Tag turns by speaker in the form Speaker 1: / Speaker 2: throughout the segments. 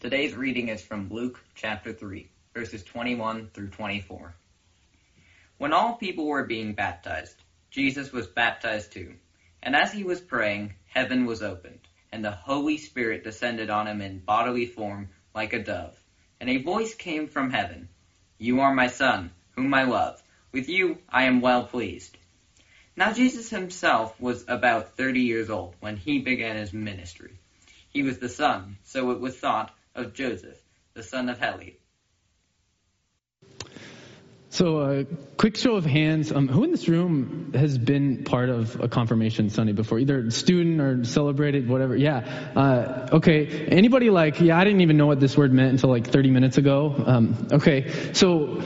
Speaker 1: Today's reading is from Luke chapter 3, verses 21 through 24. When all people were being baptized, Jesus was baptized too. And as he was praying, heaven was opened, and the Holy Spirit descended on him in bodily form like a dove. And a voice came from heaven You are my Son, whom I love. With you I am well pleased. Now Jesus himself was about thirty years old when he began his ministry. He was the son, so it was thought, of Joseph, the son of Heli.
Speaker 2: So, a uh, quick show of hands. Um, who in this room has been part of a confirmation Sunday before? Either student or celebrated, whatever. Yeah. Uh, okay. Anybody like, yeah, I didn't even know what this word meant until like 30 minutes ago. Um, okay. So,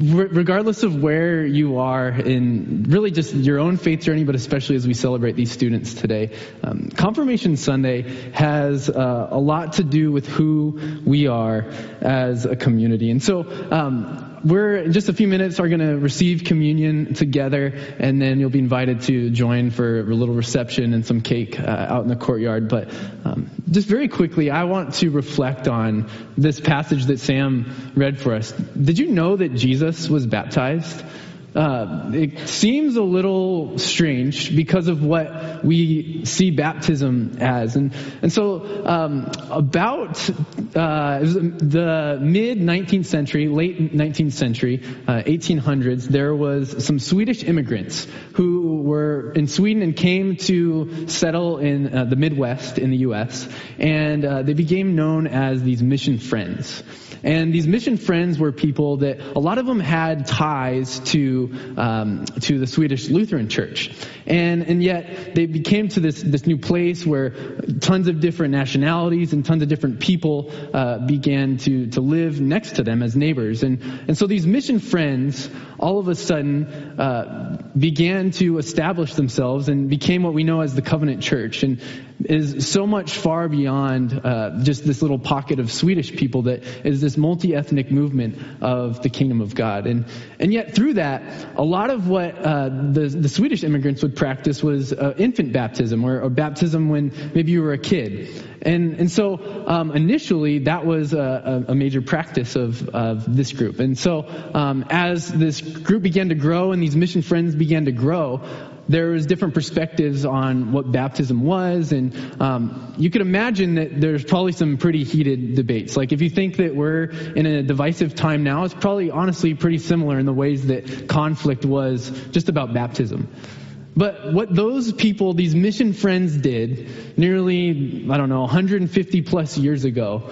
Speaker 2: regardless of where you are in really just your own faith journey, but especially as we celebrate these students today, um, Confirmation Sunday has uh, a lot to do with who we are as a community. And so, um, we're in just a few minutes are going to receive communion together, and then you'll be invited to join for a little reception and some cake uh, out in the courtyard. But um, just very quickly, I want to reflect on this passage that Sam read for us. Did you know that Jesus was baptized? Uh, it seems a little strange because of what we see baptism as. And, and so, um, about uh, the mid 19th century, late 19th century, uh, 1800s, there was some Swedish immigrants who were in Sweden and came to settle in uh, the Midwest in the U.S. And uh, they became known as these mission friends. And these mission friends were people that a lot of them had ties to um, to the Swedish Lutheran Church, and and yet they became to this this new place where tons of different nationalities and tons of different people uh, began to to live next to them as neighbors, and and so these mission friends all of a sudden uh, began to establish themselves and became what we know as the Covenant Church, and is so much far beyond uh, just this little pocket of Swedish people that is this multi-ethnic movement of the kingdom of God. And, and yet through that, a lot of what uh, the, the Swedish immigrants would practice was uh, infant baptism or, or, baptism when maybe you were a kid. And, and so um, initially that was a, a, major practice of, of this group. And so um, as this group began to grow and these mission friends began to grow, there was different perspectives on what baptism was, and um, you could imagine that there's probably some pretty heated debates. Like if you think that we're in a divisive time now, it's probably honestly pretty similar in the ways that conflict was just about baptism. But what those people, these mission friends did nearly, I don't know, 150 plus years ago,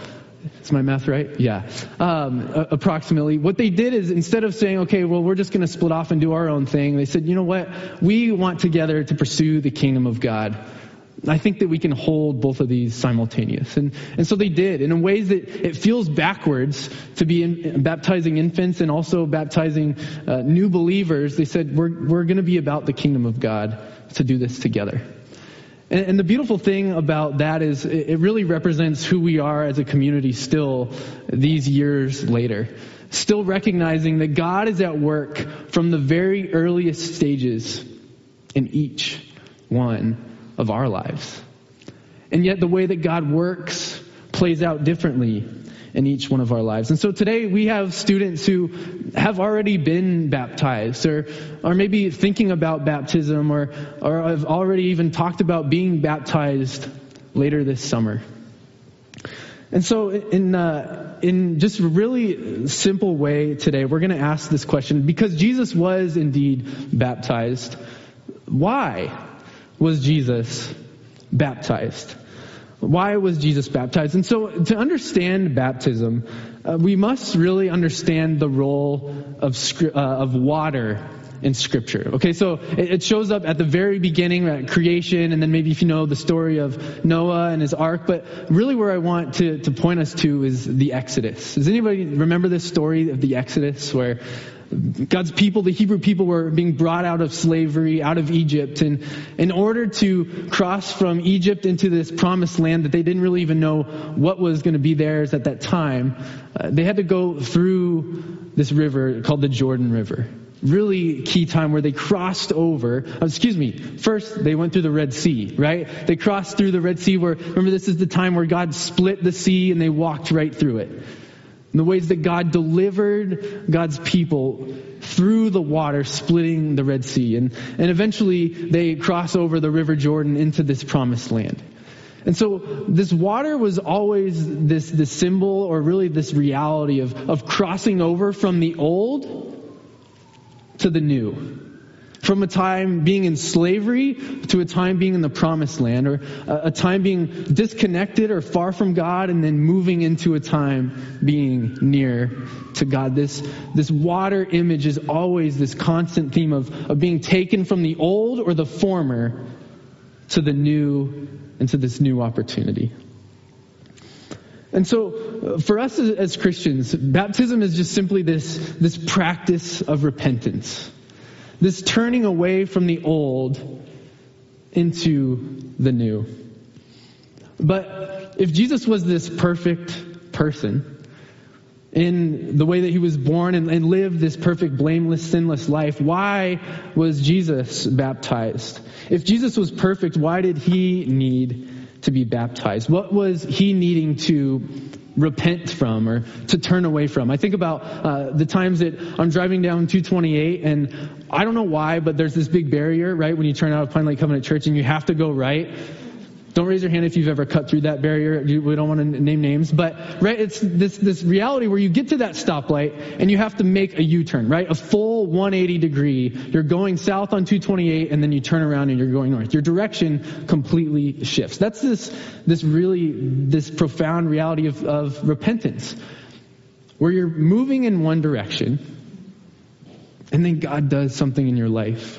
Speaker 2: is my math right? Yeah. Um, approximately. What they did is instead of saying, okay, well, we're just going to split off and do our own thing, they said, you know what? We want together to pursue the kingdom of God. I think that we can hold both of these simultaneous. And, and so they did and in ways that it feels backwards to be in, baptizing infants and also baptizing uh, new believers. They said, we're, we're going to be about the kingdom of God to do this together. And, and the beautiful thing about that is it, it really represents who we are as a community still these years later. Still recognizing that God is at work from the very earliest stages in each one of our lives. And yet the way that God works plays out differently in each one of our lives. And so today we have students who have already been baptized or, or maybe thinking about baptism or, or have already even talked about being baptized later this summer. And so in, uh, in just a really simple way today, we're going to ask this question because Jesus was indeed baptized. Why was Jesus baptized? Why was Jesus baptized? And so to understand baptism, uh, we must really understand the role of, uh, of water in scripture. Okay, so it, it, shows up at the very beginning, at creation, and then maybe if you know the story of Noah and his ark, but really where I want to, to point us to is the Exodus. Does anybody remember this story of the Exodus where God's people, the Hebrew people, were being brought out of slavery, out of Egypt. And in order to cross from Egypt into this promised land that they didn't really even know what was going to be theirs at that time, uh, they had to go through this river called the Jordan River. really key time where they crossed over. Uh, excuse me. First, they went through the Red Sea, right? They crossed through the Red Sea where, remember, this is the time where God split the sea and they walked right through it. The ways that God delivered God's people through the water, splitting the Red Sea. And, and eventually they cross over the River Jordan into this promised land. And so this water was always this, this symbol or really this reality of, of crossing over from the old to the new. From a time being in slavery to a time being in the promised land, or a, time being disconnected or far from God, and then moving into a time being near to God. This, this water image is always this constant theme of, of being taken from the old or the former to the new and to this new opportunity. And so, uh, for us as, Christians, baptism is just simply this, this practice of repentance. This turning away from the old into the new. But if Jesus was this perfect person, in the way that he was born and, and lived this perfect, blameless, sinless life, why was Jesus baptized? If Jesus was perfect, why did he need to be baptized? What was he needing to repent from or to turn away from? I think about uh, the times that I'm driving down 228 and I don't know why, but there's this big barrier, right, when you turn out of Pine Lake Covenant Church and you have to go right. Don't raise your hand if you've ever cut through that barrier. We don't want to name names, but right, it's this this reality where you get to that stoplight and you have to make a U-turn, right? A full 180 degree. You're going south on 228, and then you turn around and you're going north. Your direction completely shifts. That's this this really this profound reality of, of repentance, where you're moving in one direction, and then God does something in your life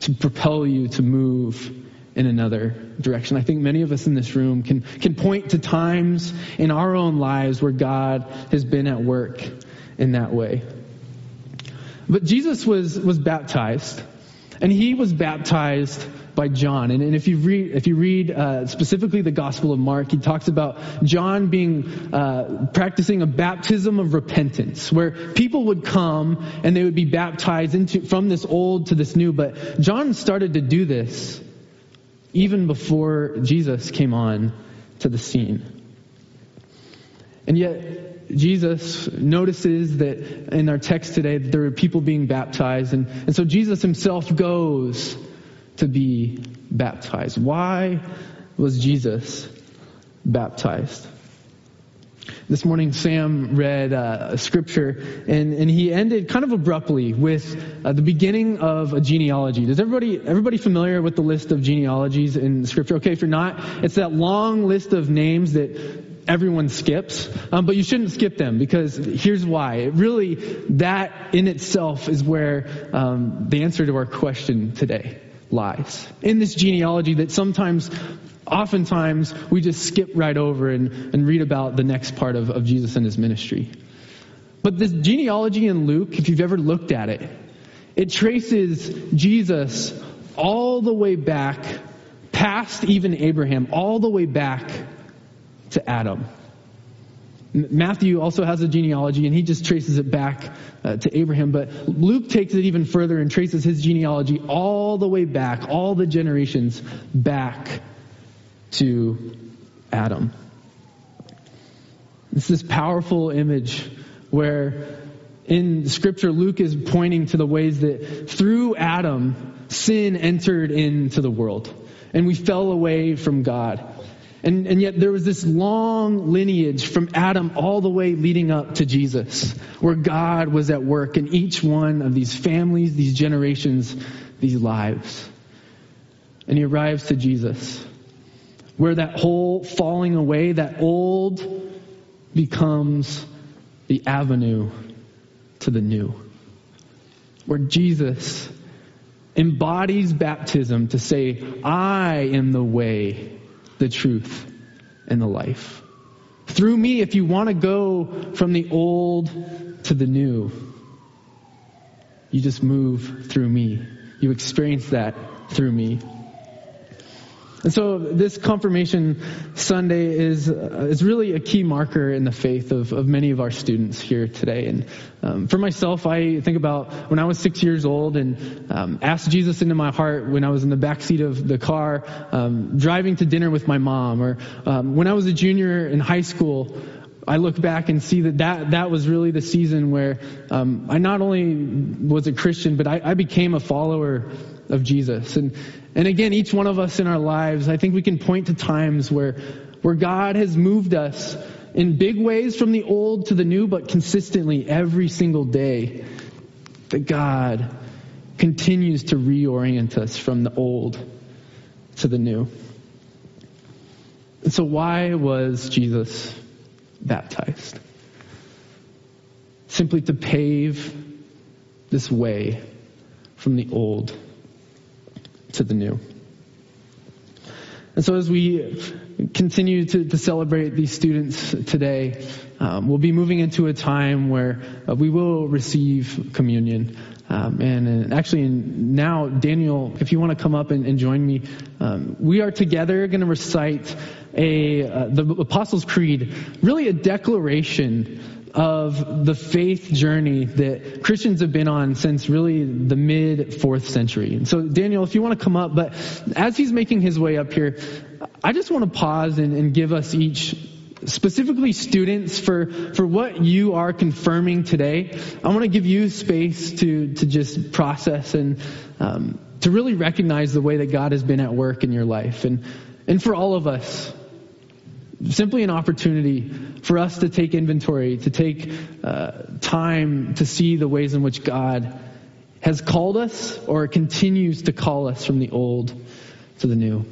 Speaker 2: to propel you to move in another direction. I think many of us in this room can, can point to times in our own lives where God has been at work in that way. But Jesus was, was baptized, and he was baptized by John. And, and if you read, if you read uh, specifically the Gospel of Mark, he talks about John being uh, practicing a baptism of repentance, where people would come and they would be baptized into from this old to this new. But John started to do this even before Jesus came on to the scene. And yet, Jesus notices that in our text today that there are people being baptized, and, and so Jesus himself goes to be baptized. Why was Jesus baptized? This morning, Sam read uh, scripture, and, and he ended kind of abruptly with uh, the beginning of a genealogy. Does everybody everybody familiar with the list of genealogies in scripture? Okay, if you're not, it's that long list of names that everyone skips, um, but you shouldn't skip them because here's why. It really, that in itself is where um, the answer to our question today lies. In this genealogy that sometimes oftentimes we just skip right over and, and read about the next part of, of Jesus and his ministry. But this genealogy in Luke, if you've ever looked at it, it traces Jesus all the way back, past even Abraham, all the way back to Adam. Matthew also has a genealogy and he just traces it back uh, to Abraham, but Luke takes it even further and traces his genealogy all the way back, all the generations back to Adam. It's this powerful image where in scripture Luke is pointing to the ways that through Adam sin entered into the world and we fell away from God. And, and yet there was this long lineage from Adam all the way leading up to Jesus, where God was at work in each one of these families, these generations, these lives. And he arrives to Jesus where that whole falling away, that old becomes the avenue to the new. Where Jesus embodies baptism to say, I am the way, the truth, and the life. Through me, if you want to go from the old to the new, you just move through me. You experience that through me. And so this confirmation Sunday is uh, is really a key marker in the faith of, of many of our students here today. And um, for myself, I think about when I was six years old and um, asked Jesus into my heart when I was in the back seat of the car um, driving to dinner with my mom, or um, when I was a junior in high school. I look back and see that that, that was really the season where um, I not only was a Christian, but I, I became a follower of Jesus. And and again, each one of us in our lives, I think we can point to times where, where God has moved us in big ways from the old to the new, but consistently every single day. That God continues to reorient us from the old to the new. And so, why was Jesus baptized? Simply to pave this way from the old to the new. And so as we continue to, to celebrate these students today, um, we'll be moving into a time where uh, we will receive communion. Um, and, and, actually, now, Daniel, if you want to come up and, and join me, um, we are together going to recite a uh, the Apostles' Creed, really a declaration of the faith journey that Christians have been on since really the mid fourth century. And so, Daniel, if you want to come up, but as he's making his way up here, I just want to pause and, and give us each specifically students for for what you are confirming today i want to give you space to to just process and um, to really recognize the way that god has been at work in your life and and for all of us simply an opportunity for us to take inventory, to take uh, time to see the ways in which God has called us or continues to call us from the old to the new.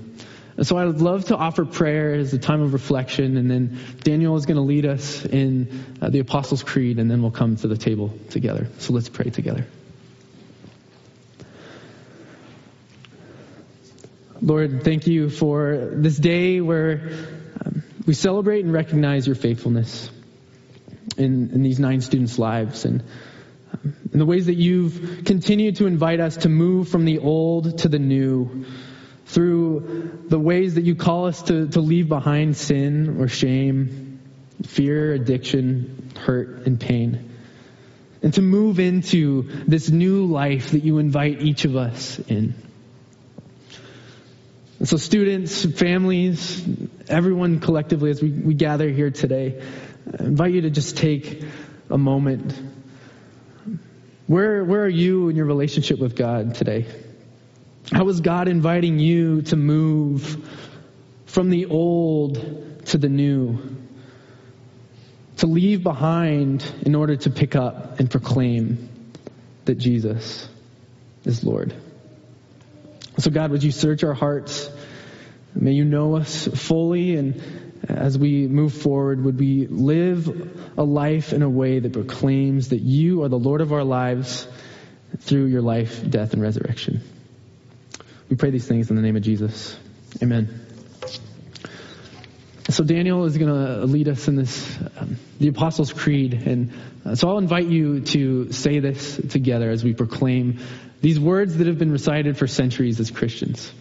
Speaker 2: And so I would love to offer prayer as a time of reflection, and then Daniel is going to lead us in uh, the Apostles' Creed, and then we'll come to the table together. So let's pray together. Lord, thank you for this day where we celebrate and recognize your faithfulness in, in these nine students' lives and um, in the ways that you've continued to invite us to move from the old to the new through the ways that you call us to, to leave behind sin or shame, fear, addiction, hurt, and pain. And to move into this new life that you invite each of us in. And so, students, families, everyone collectively, as we, we gather here today, I invite you to just take a moment. Where, where are you in your relationship with God today? How is God inviting you to move from the old to the new? To leave behind in order to pick up and proclaim that Jesus is Lord. So, God, would you search our hearts? May you know us fully, and as we move forward, would we live a life in a way that proclaims that you are the Lord of our lives through your life, death, and resurrection. We pray these things in the name of Jesus. Amen. So Daniel is going to lead us in this, um, the Apostles' Creed, and uh, so I'll invite you to say this together as we proclaim these words that have been recited for centuries as Christians.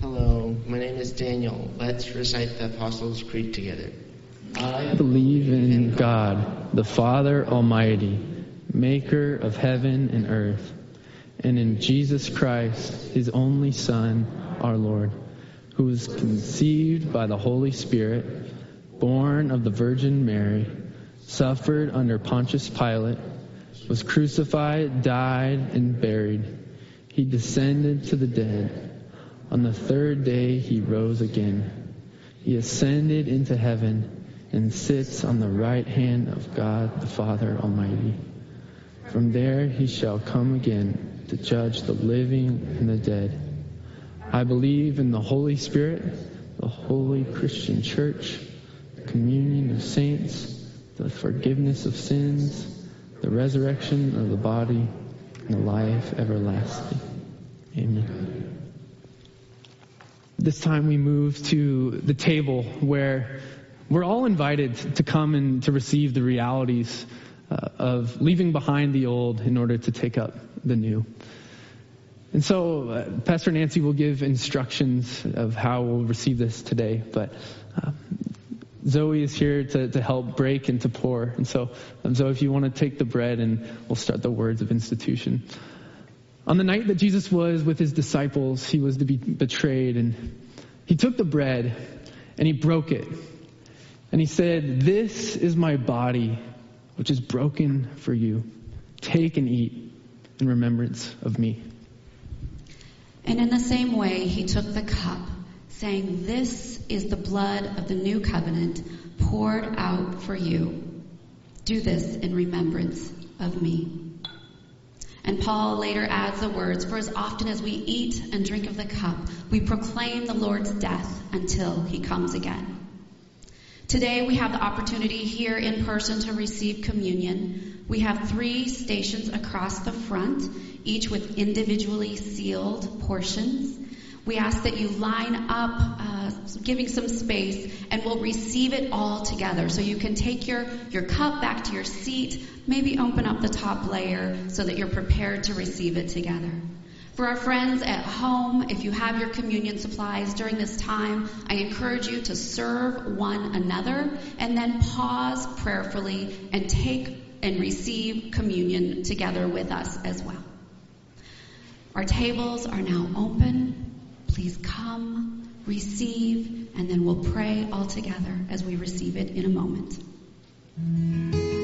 Speaker 3: Hello, my name is Daniel. Let's recite the Apostles' Creed together.
Speaker 2: I believe in God, the Father Almighty, maker of heaven and earth, and in Jesus Christ, his only Son, our Lord, who was conceived by the Holy Spirit, born of the Virgin Mary, suffered under Pontius Pilate was crucified, died, and buried. He descended to the dead. On the third day he rose again. He ascended into heaven and sits on the right hand of God the Father Almighty. From there he shall come again to judge the living and the dead. I believe in the Holy Spirit, the holy Christian church, the communion of saints, the forgiveness of sins, the resurrection of the body, and the life everlasting. Amen. This time we move to the table where we're all invited to come and to receive the realities uh, of leaving behind the old in order to take up the new. And so, uh, Pastor Nancy will give instructions of how we'll receive this today, but Zoe is here to, to help break and to pour. And so, um, Zoe, if you want to take the bread and we'll start the words of institution. On the night that Jesus was with his disciples, he was to be betrayed, and he took the bread and he broke it. And he said, This is my body, which is broken for you. Take and eat in remembrance of me.
Speaker 4: And in the same way, he took the cup, saying, This is the blood of the new covenant poured out for you. Do this in remembrance of me. And Paul later adds the words, For as often as we eat and drink of the cup, we proclaim the Lord's death until he comes again. Today we have the opportunity here in person to receive communion. We have three stations across the front, each with individually sealed portions. We ask that you line up, uh, giving some space, and we'll receive it all together. So you can take your, your cup back to your seat, maybe open up the top layer so that you're prepared to receive it together. For our friends at home, if you have your communion supplies during this time, I encourage you to serve one another and then pause prayerfully and take and receive communion together with us as well. Our tables are now open. Please come, receive, and then we'll pray all together as we receive it in a moment.